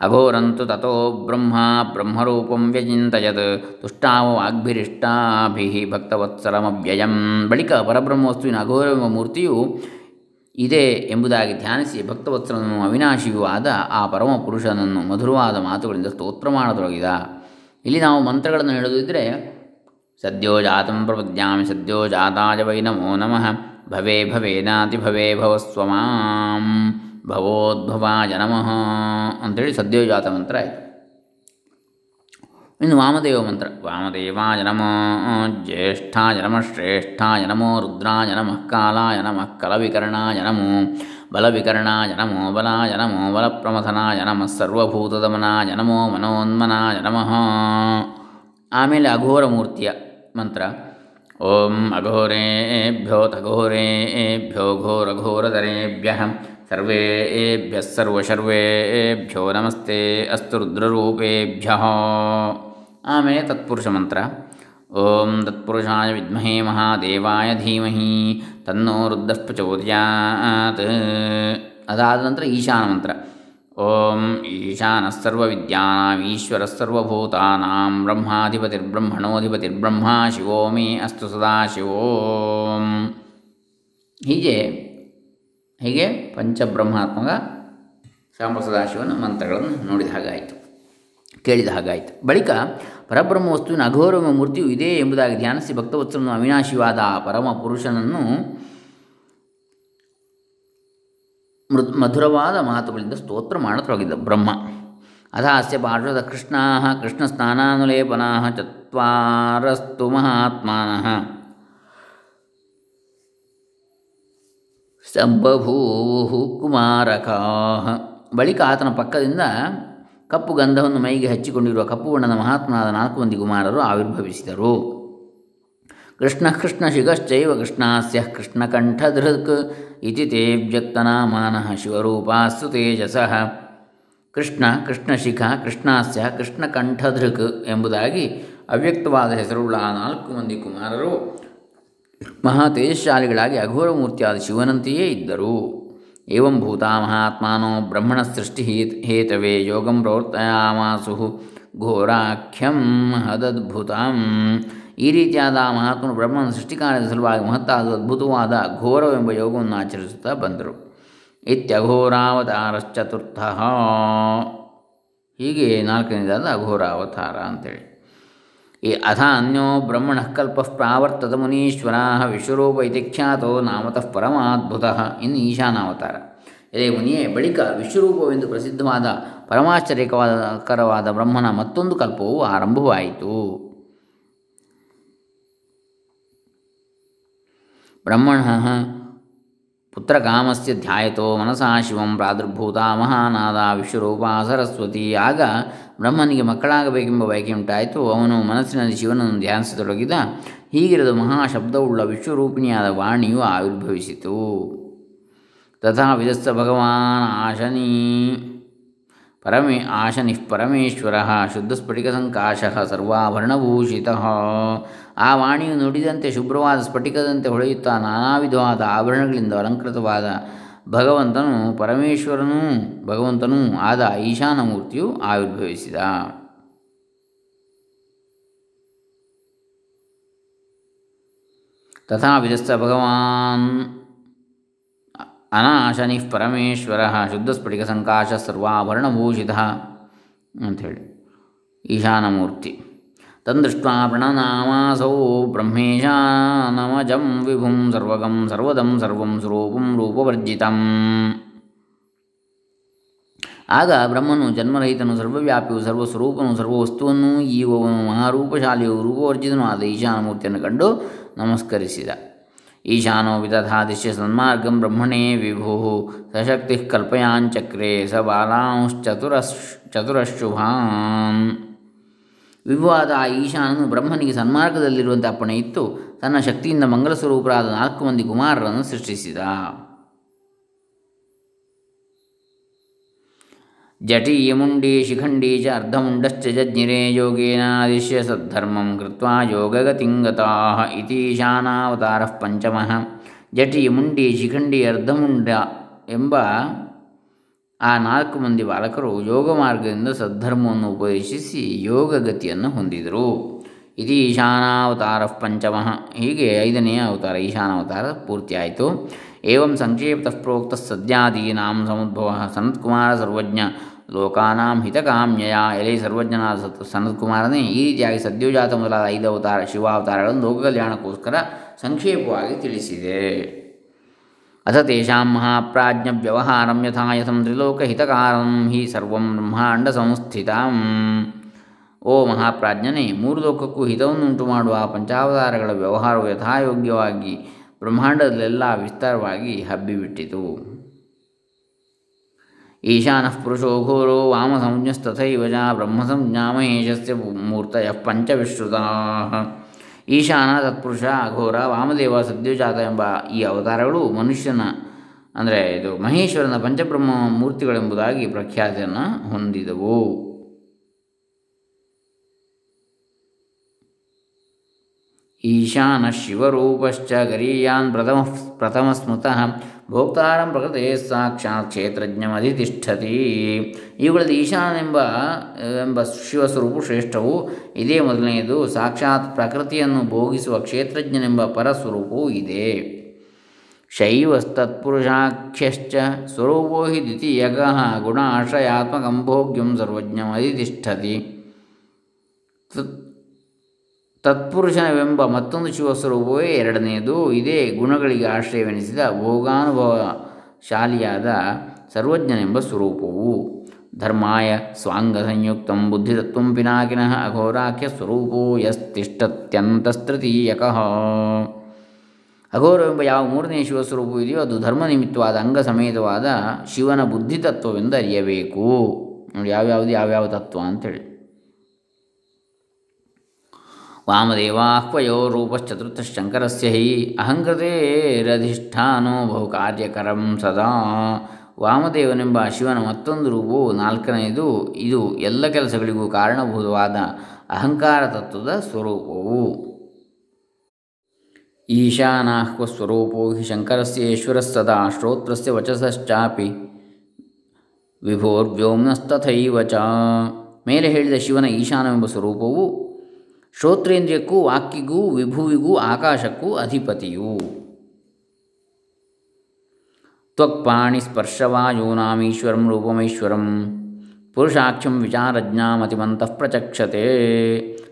ಅಘೋರಂತು ತಥೋ ಬ್ರಹ್ಮ ಬ್ರಹ್ಮರೂಪಂ ವ್ಯಚಿಂತಯತ್ ತುಷ್ಟಾವ ವಾಗ್ಭಿರಿಷ್ಟಾಭಿ ಭಕ್ತವತ್ಸರಮವ್ಯಯಂ ಬಳಿಕ ಪರಬ್ರಹ್ಮವಸ್ತುವಿನ ಎಂಬ ಮೂರ್ತಿಯು ಇದೆ ಎಂಬುದಾಗಿ ಧ್ಯಾನಿಸಿ ಭಕ್ತವತ್ಸಲನು ಅವಿನಾಶಿಯೂ ಆದ ಆ ಪರಮ ಪುರುಷನನ್ನು ಮಧುರವಾದ ಮಾತುಗಳಿಂದ ಸ್ತೋತ್ರ ಮಾಡತೊಡಗಿದ. ಇಲ್ಲಿ ನಾವು ಮಂತ್ರಗಳನ್ನು ಹೇಳೋದಿದ್ದರೆ ಸದ್ಯೋ ಜಾತಂ ಪ್ರಪದ್ಯಾಮಿ ಸದ್ಯೋ ಜಾತಾಯ ವೈ ನಮೋ ನಮಃ ಭವೇ ಭವೇನಾತಿ ಭವೇ ಭವಸ್ವಮಾಂ ಭವೋದ್ಭವಾಯ ನಮಃ ಅಂಥೇಳಿ ಸದ್ಯೋ ಜಾತ ಮಂತ್ರ ಆಯಿತು ಇನ್ನು ವಾಮದೇವ ಮಂತ್ರ ವಾಮದೇವಾಯ ನಮೋ ಜ್ಯೇಷ್ಠಾಯ ನಮಃ ಶ್ರೇಷ್ಠಾಯ ನಮೋ ರುದ್ರಾಯ ನಮಃ ಕಾಲಾಯ ನಮಃ ಕಲವಿಕರ್ಣಾಯ ನಮೋ ಬಲವಿಕರ್ಣಾಯ ನಮೋ ಬಲಾಯ ನಮೋ ಬಲಪ್ರಮಥನಾಯ ನಮಃ ಸರ್ವಭೂತದಮನಾಯ ನಮೋ ಮನೋನ್ಮನಾಯ ನಮಃ ಆಮೇಲೆ ಅಘೋರ ಮೂರ್ತಿಯ ಮಂತ್ರ ಓಂ ಅಘೋರೇಭ್ಯೋ ತಘೋರೇಭ್ಯೋ ಘೋರಘೋರಧರೇಭ್ಯ ಸರ್ವೇಭ್ಯ ಸರ್ವಶರ್ವೇಭ್ಯೋ ನಮಸ್ತೆ ಅಸ್ತು ರುದ್ರರೂಪೇಭ್ಯ ಆಮೇಲೆ ತತ್ಪುರುಷ ಮಂತ್ರ ಓಂ ತತ್ಪುರುಷಾಯ ವಿದ್ಮಹೇ ಮಹಾದೇವಾಯ ಧೀಮಹಿ ತನ್ನೋ ರುದ್ರಃ ಪ್ರಚೋದಯಾತ್ ಅದಾದ ನಂತರ ಈಶಾನ ಮಂತ್ರ ಓಂ ಈಶಾನ ಸರ್ವವಿದ್ಯಾನಾಂ ಈಶ್ವರಃ ಸರ್ವಭೂತಾನಾಂ ಬ್ರಹ್ಮಾಧಿಪತಿರ್ಬ್ರಹ್ಮಣೋಧಿಪತಿರ್ಬ್ರಹ್ಮ ಶಿವೋ ಮೇ ಅಸ್ತು ಸದಾಶಿವೋಂ ಹೀಗೆ ಹೀಗೆ ಪಂಚಬ್ರಹ್ಮಾತ್ಮಕ ಸಾಂಬ ಸದಾಶಿವನ ಮಂತ್ರಗಳನ್ನು ನೋಡಿದ ಹಾಗಾಯಿತು, ಕೇಳಿದ ಹಾಗಾಯಿತು. ಬಳಿಕ ಪರಬ್ರಹ್ಮ ವಸ್ತುವಿನ ಅಘೋರವ ಮೂರ್ತಿಯು ಇದೇ ಎಂಬುದಾಗಿ ಧ್ಯಾನಿಸಿ ಭಕ್ತವತ್ಸರನು ಅವಿನಾಶಿವಾದ ಪರಮ ಪುರುಷನನ್ನು ಮೃದ್ ಮಧುರವಾದ ಮಾತುಗಳಿಂದ ಸ್ತೋತ್ರ ಮಾಡತೊಡಗಿದ್ದ ಬ್ರಹ್ಮ. ಅಥ ಅಸ್ಯ ಪಾರ್ಶ್ವದ ಕೃಷ್ಣಾ ಕೃಷ್ಣಸ್ನಾನಾನುಲೇಪನಾ ಚತ್ವಾರಸ್ತು ಮಹಾತ್ಮನಃ. ಸಂಬಭೂವು ಕುಮಾರಕಾ ಬಳಿಕ ಆತನ ಪಕ್ಕದಿಂದ ಕಪ್ಪು ಗಂಧವನ್ನು ಮೈಗೆ ಹಚ್ಚಿಕೊಂಡಿರುವ ಕಪ್ಪು ಬಣ್ಣದ ಮಹಾತ್ಮನಾದ ನಾಲ್ಕು ಮಂದಿ ಕುಮಾರರು ಆವಿರ್ಭವಿಸಿದರು. ಕೃಷ್ಣ ಕೃಷ್ಣ ಶಿಗಶ್ಚೈವ ಕೃಷ್ಣಾಸ್ಯ ಕೃಷ್ಣಕಂಠಧೃಕ್ ಇತಿ ತೇ ವ್ಯಕ್ತನಾಮಾನಃ ಶಿವರೂಪಾಸ್ತು ತೇಜಸಃ ಕೃಷ್ಣ ಕೃಷ್ಣಶಿಖ ಕೃಷ್ಣಾಸ್ಯ ಕೃಷ್ಣಕಂಠಧೃಕ್ ಎಂಬುದಾಗಿ ಅವ್ಯಕ್ತವಾದ ಹೆಸರುಳ್ಳ ಆ ನಾಲ್ಕು ಮಂದಿ ಕುಮಾರರು ಮಹಾ ತೇಜಶಾಲಿಗಳಾಗಿ ಅಘೋರ ಮೂರ್ತಿಯಾದ ಶಿವನಂತೆಯೇ ಇದ್ದರು. ಏವಂ ಭೂತ ಮಹಾತ್ಮಾನೋ ಬ್ರಹ್ಮಣ ಸೃಷ್ಟಿ ಹೇತವೇ ಯೋಗಂ ಪ್ರವರ್ತಯಾಮಾಸು ಘೋರಾಖ್ಯಂ ಹದದ್ಭುತಂ ಈ ರೀತಿಯಾದ ಆ ಬ್ರಹ್ಮನ ಸೃಷ್ಟಿಕಾರ್ಯದ ಸಲುವಾಗಿ ಮಹತ್ತಾದ ಅದ್ಭುತವಾದ ಘೋರವೆಂಬ ಯೋಗವನ್ನು ಆಚರಿಸುತ್ತಾ ಬಂದರು. ಇತ್ಯಘೋರಾವತಾರಶ್ಚತುರ್ಥ. ಹೀಗೆ ನಾಲ್ಕನೇದಾದ ಅಘೋರಾವತಾರ ಅಂತೇಳಿ. ಈ ಅಥ ಅನ್ಯೋ ಬ್ರಹ್ಮಣ ಕಲ್ಪ ಪ್ರಾವರ್ತದ ಮುನೀಶ್ವರ ವಿಶ್ವರೂಪ ಇತಿ ಖ್ಯಾತೋ ನಾಮತಃ ಪರಮಾದ್ಭುತ ಇನ್ನು ಈಶಾನಾವತಾರ. ಎಲೆ ಮುನಿಯೇ, ಬಳಿಕ ವಿಶ್ವರೂಪವೆಂದು ಪ್ರಸಿದ್ಧವಾದ ಪರಮಾಶ್ಚರ್ಯಕವಾದ ಕರವಾದ ಬ್ರಹ್ಮನ ಮತ್ತೊಂದು ಕಲ್ಪವು ಆರಂಭವಾಯಿತು. ಬ್ರಹ್ಮಣ ಪುತ್ರಕಾಮಸ್ಯ ಧ್ಯಾಯತೋ ಮನಸಾ ಶಿವಂ ಪ್ರಾದುರ್ಭೂತ ಮಹಾನಾದ ವಿಶ್ವರೂಪ ಸರಸ್ವತಿ ಆಗ ಬ್ರಹ್ಮನಿಗೆ ಮಕ್ಕಳಾಗಬೇಕೆಂಬ ಬಯಕೆ ಉಂಟಾಯಿತು. ಅವನು ಮನಸ್ಸಿನಲ್ಲಿ ಶಿವನನ್ನು ಧ್ಯಾನಿಸತೊಡಗಿದ ಹೀಗಿರದ ಮಹಾಶಬ್ದವುಳ್ಳ ವಿಶ್ವರೂಪಿಣಿಯಾದ ವಾಣಿಯು ಆವಿರ್ಭವಿಸಿತು. ತಥಾ ವಿಧಸ್ಸ ಭಗವಾನ್ ಆಶನೀ ಪರಮೇ, ಆಶನಿಃ ಪರಮೇಶ್ವರ ಶುದ್ಧಸ್ಫಟಿಕಸಂಕಾಶಃ ಸರ್ವಾಭರಣಭೂಷಿತ. ಆ ವಾಣಿಯು ನುಡಿದಂತೆ ಶುಭ್ರವಾದ ಸ್ಫಟಿಕದಂತೆ ಹೊಳೆಯುತ್ತಾ ನಾನಾ ವಿಧವಾದ ಆಭರಣಗಳಿಂದ ಅಲಂಕೃತವಾದ ಭಗವಂತನು ಪರಮೇಶ್ವರನೂ ಭಗವಂತನೂ ಆದ ಈಶಾನ ಮೂರ್ತಿಯು ಆವಿರ್ಭವಿಸಿದ. ತಥಾ ವಿಧಸ್ಥ ಭಗವಾನ್ ಅನಾಶನಿ ಪರಮೇಶ್ವರ ಶುದ್ಧಸ್ಫಟಿಕ ಸಂಕಾಶ ಸರ್ವಾಭರಣಭೂಷಿತ ಅಂಥೇಳಿ ಈಶಾನಮೂರ್ತಿ. ತಂದೃಷ್ಟ ಪ್ರಣನಾಮಾಸೌ ಬ್ರಹ್ಮೇಶಾನಮಜಂ ವಿಭುಂ ಸರ್ವಗಂ ಸರ್ವದಂ ಸರ್ವಂ ಸ್ವರೂಪಂ ರೂಪವರ್ಜಿತಂ ಆಗ ಬ್ರಹ್ಮನು ಜನ್ಮರಹಿತನು ಸರ್ವವ್ಯಾಪಿಯು ಸರ್ವಸ್ವರೂಪನು ಸರ್ವವಸ್ತುವನ್ನು ಈವನು ಮಹಾರೂಪಶಾಲಿಯು ರೂಪವರ್ಜಿತನು ಆದ ಈಶಾನಮೂರ್ತಿಯನ್ನು ಕಂಡು ನಮಸ್ಕರಿಸಿದ। ಈಶಾನೋ ವಿದಧಾದಿಶ್ಯ ಸನ್ಮಾರ್ಗಂ ಬ್ರಹ್ಮಣೇ ವಿಭು ಸಶಕ್ತಿ ಕಲ್ಪಯಾಂಚಕ್ರೇ ಸ ಬಾಲಾಂಶ್ಚತುರಶ್ ಚತುರಶುಭಾನ್। ವಿಭುವಾದ ಆ ಈಶಾನನು ಬ್ರಹ್ಮನಿಗೆ ಸನ್ಮಾರ್ಗದಲ್ಲಿರುವಂತೆ ಅಪ್ಪಣೆ ಇತ್ತು. ತನ್ನ ಶಕ್ತಿಯಿಂದ ಮಂಗಲ ಸ್ವರೂಪರಾದ ನಾಲ್ಕು ಮಂದಿ ಕುಮಾರರನ್ನು ಸೃಷ್ಟಿಸಿದ. ಜಟಿ ಜಟೀಯಮುಂಡಿ ಶಿಖಂಡಿ ಚ ಅರ್ಧಮುಂಡಶ್ಚ ಜಜ್ಞಿರೆ ಯೋಗೇನಾದಿಶ್ಯ ಸದ್ಧರ್ಮಂ ಕೃತ್ವಾ ಯೋಗಗತಿಂಗತಾಃ ಇತೀಶಾನಾವತಾರಃ ಪಂಚಮಃ. ಜಟಿ ಮುಂಡಿ ಶಿಖಂಡಿ ಅರ್ಧಮುಂಡ ಎಂಬ ಆ ನಾಲ್ಕು ಮಂದಿ ಬಾಲಕರು ಯೋಗ ಮಾರ್ಗದಿಂದ ಸದ್ಧರ್ಮವನ್ನು ಉಪದೇಶಿಸಿ ಯೋಗಗತಿಯನ್ನು ಹೊಂದಿದರು. ಇದು ಈಶಾನಾವತಾರ ಪಂಚಮಃ. ಹೀಗೆ ಐದನೆಯ ಅವತಾರ ಈಶಾನಾವತಾರ ಪೂರ್ತಿಯಾಯಿತು. ಏವಂ ಸಂಕ್ಷೇಪತಃ ಪ್ರೋಕ್ತ ಸದ್ಯಾದೀನಾಂ ಸಮುದ್ಭವ ಸನತ್ಕುಮಾರ ಸರ್ವಜ್ಞ ಲೋಕಾನಾಂ ಹಿತಕಾಮ್ಯಯ ಎಲೆ ಸರ್ವಜ್ಞನಾದ ಸತ್ ಸನತ್ಕುಮಾರನೇ ಈ ರೀತಿಯಾಗಿ ಸದ್ಯೋಜಾತ ಮೊದಲಾದ ಐದು ಅವತಾರ ಶಿವಾವತಾರಗಳನ್ನು ಲೋಕ ಕಲ್ಯಾಣಕ್ಕೋಸ್ಕರ ಸಂಕ್ಷೇಪವಾಗಿ ತಿಳಿಸಿದೆ. ಅಥ ತೇಷಾಂ ಮಹಾಪ್ರಾಜ್ಞ ವ್ಯವಹಾರಂ ಯಥಾ ಯಥಂ ತ್ರಿಲೋಕಹಿತಕಾರಂ ಹಿ ಸರ್ವಂ ಬ್ರಹ್ಮಾಂಡ ಸಂಸ್ಥಿತಂ ಓ ಮಹಾಪ್ರಾಜ್ಞನೇ ಮೂರು ಲೋಕಕ್ಕೂ ಹಿತವನ್ನುಂಟು ಮಾಡುವ ಪಂಚಾವತಾರಗಳ ವ್ಯವಹಾರವು ಯಥಾಯೋಗ್ಯವಾಗಿ ಬ್ರಹ್ಮಾಂಡದಲ್ಲೆಲ್ಲ ವಿಸ್ತಾರವಾಗಿ ಹಬ್ಬಿಬಿಟ್ಟಿತು. ಈಶಾನಃ ಪುರುಷೋ ಘೋರೋ ವಾಮಸಂಜ್ಞಸ್ತಥೈವ ಬ್ರಹ್ಮ ಬ್ರಹ್ಮಸಂಜ್ಞಾ ಮಹೇಶಸ್ಯ ಮೂರ್ತಯ ಪಂಚವಿಶ್ರುತಾ। ಈಶಾನ ತತ್ಪುರುಷ ಅಘೋರ, ವಾಮದೇವ, ಸದ್ಯೋಜಾತ ಎಂಬ ಈ ಅವತಾರಗಳು ಮನುಷ್ಯನ, ಅಂದರೆ ಇದು ಮಹೇಶ್ವರನ ಪಂಚಬ್ರಹ್ಮ ಮೂರ್ತಿಗಳೆಂಬುದಾಗಿ ಪ್ರಖ್ಯಾತಿಯನ್ನು ಹೊಂದಿದವು. ಈಶಾನ ಶಿವರೂಪಶ್ಚ ಗರೀಯಾನ್ ಪ್ರಥಮ ಪ್ರಥಮ ಸ್ಮೃತಃ ಭೋಕ್ತಾರಂ ಪ್ರಕೃತಿ ಸಾಕ್ಷಾತ್ ಕ್ಷೇತ್ರಜ್ಞಮಧಿತಿಷ್ಠತಿ ಇವುಗಳಲ್ಲಿ ಈಶಾನೆಂಬ ಎಂಬ ಶಿವಸ್ವರೂಪು ಶ್ರೇಷ್ಠವು. ಇದೇ ಮೊದಲನೆಯದು, ಸಾಕ್ಷಾತ್ ಪ್ರಕೃತಿಯನ್ನು ಭೋಗಿಸುವ ಕ್ಷೇತ್ರಜ್ಞನೆಂಬ ಪರಸ್ವರೂಪವೂ ಇದೆ. ಶೈವಸ್ತತ್ಪುರುಷಾಖ್ಯಶ್ಚ ಸ್ವರೂಪೋ ಹಿ ದ್ವಿತೀಯಗ ಗುಣ ಆಶ್ರಯಾತ್ಮಕಂಭೋಗ್ಯಂ ಭೋಗ್ಯಂ ಸರ್ವಜ್ಞಮಧಿತಿಷ್ಠತಿ ತತ್ಪುರುಷನವೆಂಬ ಮತ್ತೊಂದು ಶಿವಸ್ವರೂಪವೇ ಎರಡನೆಯದು. ಇದೇ ಗುಣಗಳಿಗೆ ಆಶ್ರಯವೆನಿಸಿದ ಭೋಗಾನುಭವ ಶಾಲಿಯಾದ ಸರ್ವಜ್ಞನೆಂಬ ಸ್ವರೂಪವು. ಧರ್ಮಾಯ ಸ್ವಾಂಗ ಸಂಯುಕ್ತ ಬುದ್ಧಿತತ್ವ ಪಿನಾಕಿನಃ ಅಘೋರಾಖ್ಯ ಸ್ವರೂಪೋ ಯಸ್ತಿಷ್ಟತ್ಯಂತಸ್ತೃತೀಯಕ ಅಘೋರವೆಂಬ ಯಾವ ಮೂರನೇ ಶಿವಸ್ವರೂಪವು ಇದೆಯೋ ಅದು ಧರ್ಮ ನಿಮಿತ್ತವಾದ ಅಂಗ ಸಮೇತವಾದ ಶಿವನ ಬುದ್ಧಿತತ್ವವೆಂದು ಅರಿಯಬೇಕು. ನೋಡಿ ಯಾವ್ಯಾವುದು, ಯಾವ್ಯಾವ ತತ್ವ ಅಂತೇಳಿ. ವಾಮದೇವಾಹ್ವಯೋ ರೂಪಶ್ಚತುರ್ಥಶಂಕರಸ್ಯ ಹಿ ಅಹಂಕೃತೇರಧಿಷ್ಠಾನೋ ಬಹುಕಾರ್ಯಕರಂ ಸದಾ ವಾಮದೇವನೆಂಬ ಶಿವನ ಮತ್ತೊಂದು ರೂಪವು ನಾಲ್ಕನೆಯದು. ಇದು ಎಲ್ಲ ಕೆಲಸಗಳಿಗೂ ಕಾರಣಭೂತವಾದ ಅಹಂಕಾರ ತತ್ವದ ಸ್ವರೂಪವು. ಈಶಾನಾಹ್ವಸ್ವರೂಪೋ ಹಿ ಶಂಕರಸ್ಯ ಈಶ್ವರಸ್ಸದಾ, ಶ್ರೋತ್ರಸ್ಯ ವಚಸಶ್ಚಾಪಿ ವಿಭೋರ್ವ್ಯೋಮ್ನಸ್ತಥೈವ ಚ. ಮೇಲೆ ಹೇಳಿದ ಶಿವನ ಈಶಾನವೆಂಬ ಸ್ವರೂಪವು ಶ್ರೋತ್ರೇಂದ್ರಿಯಕ್ಕೂ ವಾಕ್ಯಿಗೂ ವಿಭುವಿಗೂ ಆಕಾಶಕ್ಕೂ ಅಧಿಪತಿಯು. ತ್ವಕ್ಪಾಣಿಸ್ಪರ್ಶವಾಯೂನಾಮೀಶ್ವರಂ ರೂಪಮೈಶ್ವರಂ. ಪುರುಷಾಖ್ಯಂ ವಿಚಾರಜ್ಞಾಮತಿಮಂತಃ ಪ್ರಚಕ್ಷತೆ.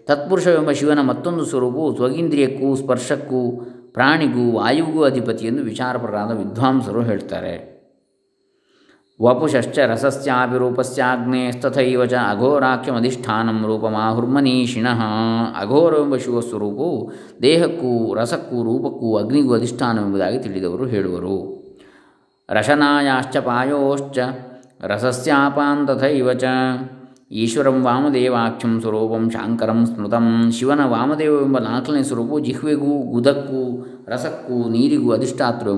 ತತ್ಪುರುಷವೆಂಬ ಶಿವನ ಮತ್ತೊಂದು ಸ್ವರೂಪವು ಸ್ವಗೀಂದ್ರಿಯಕ್ಕೂ ಸ್ಪರ್ಶಕ್ಕೂ ಪ್ರಾಣಿಗೂ ವಾಯುವಿಗೂ ಅಧಿಪತಿ ಎಂದು ವಿಚಾರಪರರಾದ ವಿದ್ವಾಂಸರು ಹೇಳ್ತಾರೆ. ವಪುಶ್ಚ ರಸಸ್ಯಾಭಿರೂಪಸ್ಯಾಗ್ನೇಸ್ತಥೈವ ಚ ಅಘೋರಾಖ್ಯಮಧಿಷ್ಠಾನಂ ರೂಪಮಾಹುರ್ಮನೀಷಿಣಃ. ಅಘೋರವೆಂಬ ಶಿವಸ್ವರೂಪವು ದೇಹಕ್ಕೂ ರಸಕ್ಕೂ ರೂಪಕ್ಕೂ ಅಗ್ನಿಗೂ ಅಧಿಷ್ಠಾನವೆಂಬುದಾಗಿ ತಿಳಿದವರು ಹೇಳುವರು. ರಶನಾಯಾಶ್ಚ ಪಾಯೋಶ್ಚ ರಸಸ್ಯಾಪಾನ್ ತಥೈವ ಚ ಈಶ್ವರಂ ವಾಮದೇವಾಖ್ಯಂ ಸ್ವರೂಪಂ ಶಾಂಕರಂ ಸ್ಮೃತಂ ಶಿವನ ವಾಮದೇವವೆಂಬ ನಾಲ್ಕನೇ ಸ್ವರೂಪವು ಜಿಹ್ವೆಗೂ ಗುದಕ್ಕೂ ರಸಕ್ಕೂ ನೀರಿಗೂ ಅಧಿಷ್ಠಾತೃ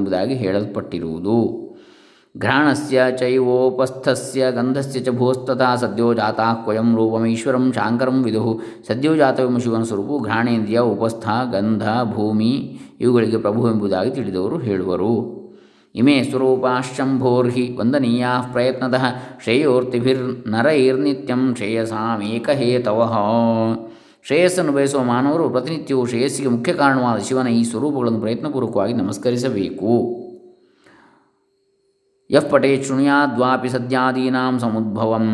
ಘ್ರಾಣಸ್ಯ ಚೈವೋಪಸ್ಥಸ್ಯ ಗಂಧಸ್ಯ ಚ ಭೂಸ್ತಥಾ ಸದ್ಯೋಜಾತಾ ಕ್ವಯಂ ರೂಪಮೀಶ್ವರಂ ಶಾಂಕರಂ ಸದ್ಯೋ ಜಾತವೆಂಬ ಶಿವನ ಸ್ವರೂಪವು ಘ್ರಾಣೇಂದ್ರಿಯ ಉಪಸ್ಥ ಗಂಧ ಭೂಮಿ ಇವುಗಳಿಗೆ ಪ್ರಭು ಎಂಬುದಾಗಿ ತಿಳಿದವರು ಹೇಳುವರು। ಇಮೇ ಸ್ವರೂಪಾಶಂಭೋರ್ಹಿ ವಂದನೀಯಾ ಪ್ರಯತ್ನತಃ ಶ್ರೇಯೋರ್ತಿಭಿರ್ನರೈರ್ನಿತ್ಯಂ ಶ್ರೇಯಸಾಮೇಕಹೇತವ। ಶ್ರೇಯಸ್ಸನ್ನು ಬಯಸುವ ಮಾನವರು ಪ್ರತಿನಿತ್ಯವು ಶ್ರೇಯಸ್ಸಿಗೆ ಮುಖ್ಯ ಕಾರಣವಾದ ಶಿವನ ಈ ಸ್ವರೂಪಗಳನ್ನು ಪ್ರಯತ್ನಪೂರ್ವಕವಾಗಿ ನಮಸ್ಕರಿಸಬೇಕು। ಯಃ ಪಟೇ ಶೃಣುಯಾದ್ವಾಪಿ ಸದ್ಯಾದೀನಾಂ ಸಮುದ್ಭವಂ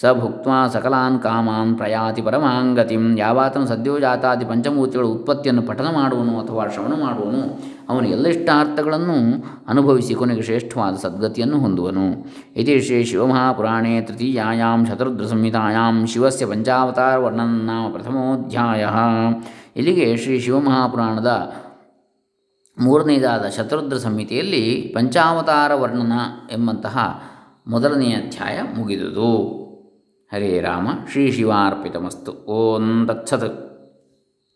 ಸ ಭುಕ್ತ ಸಕಲಾನ್ ಕಾಮಾನ್ ಪ್ರಯಾತಿ ಪರಮಾಂಗತಿಂ ಯಾವಾತನು ಸದ್ಯೋಜಾತಾದಿ ಪಂಚಮೂರ್ತಿಗಳ ಉತ್ಪತ್ತಿಯನ್ನು ಪಠನ ಮಾಡುವನು ಅಥವಾ ಶ್ರವಣ ಮಾಡುವನು। ಅವನು ಎಲ್ಲ ಇಷ್ಟಾರ್ಥಗಳನ್ನು ಅನುಭವಿಸಿ ಕೊನೆಗೆ ಶ್ರೇಷ್ಠವಾದ ಸದ್ಗತಿಯನ್ನು ಹೊಂದುವನು। ಇತಿ ಶ್ರೀ ಶಿವಮಹಾಪುರಾಣೇ ತೃತೀಯಾಯಾಂ ಶತರುದ್ರ ಸಂಹಿತಾಯಾಂ ಶಿವಸ್ಯ ಪಂಚಾವತಾರ ವರ್ಣನ ಪ್ರಥಮೋಧ್ಯಾಯ। ಇಲ್ಲಿಗೆ ಶ್ರೀ ಶಿವಮಹಾಪುರಾಣದ ಮೂರನೇದಾದ ಶತರುದ್ರ ಸಂಹಿತೆಯಲ್ಲಿ ಪಂಚಾವತಾರ ವರ್ಣನ ಎಂಬಂತಹ ಮೊದಲನೆಯ ಅಧ್ಯಾಯ ಮುಗಿದುದು. ಹರೇ ರಾಮ, ಶ್ರೀ ಶಿವಾರ್ಪಿತಮಸ್ತು. ಓಂ ತತ್ಸತ್.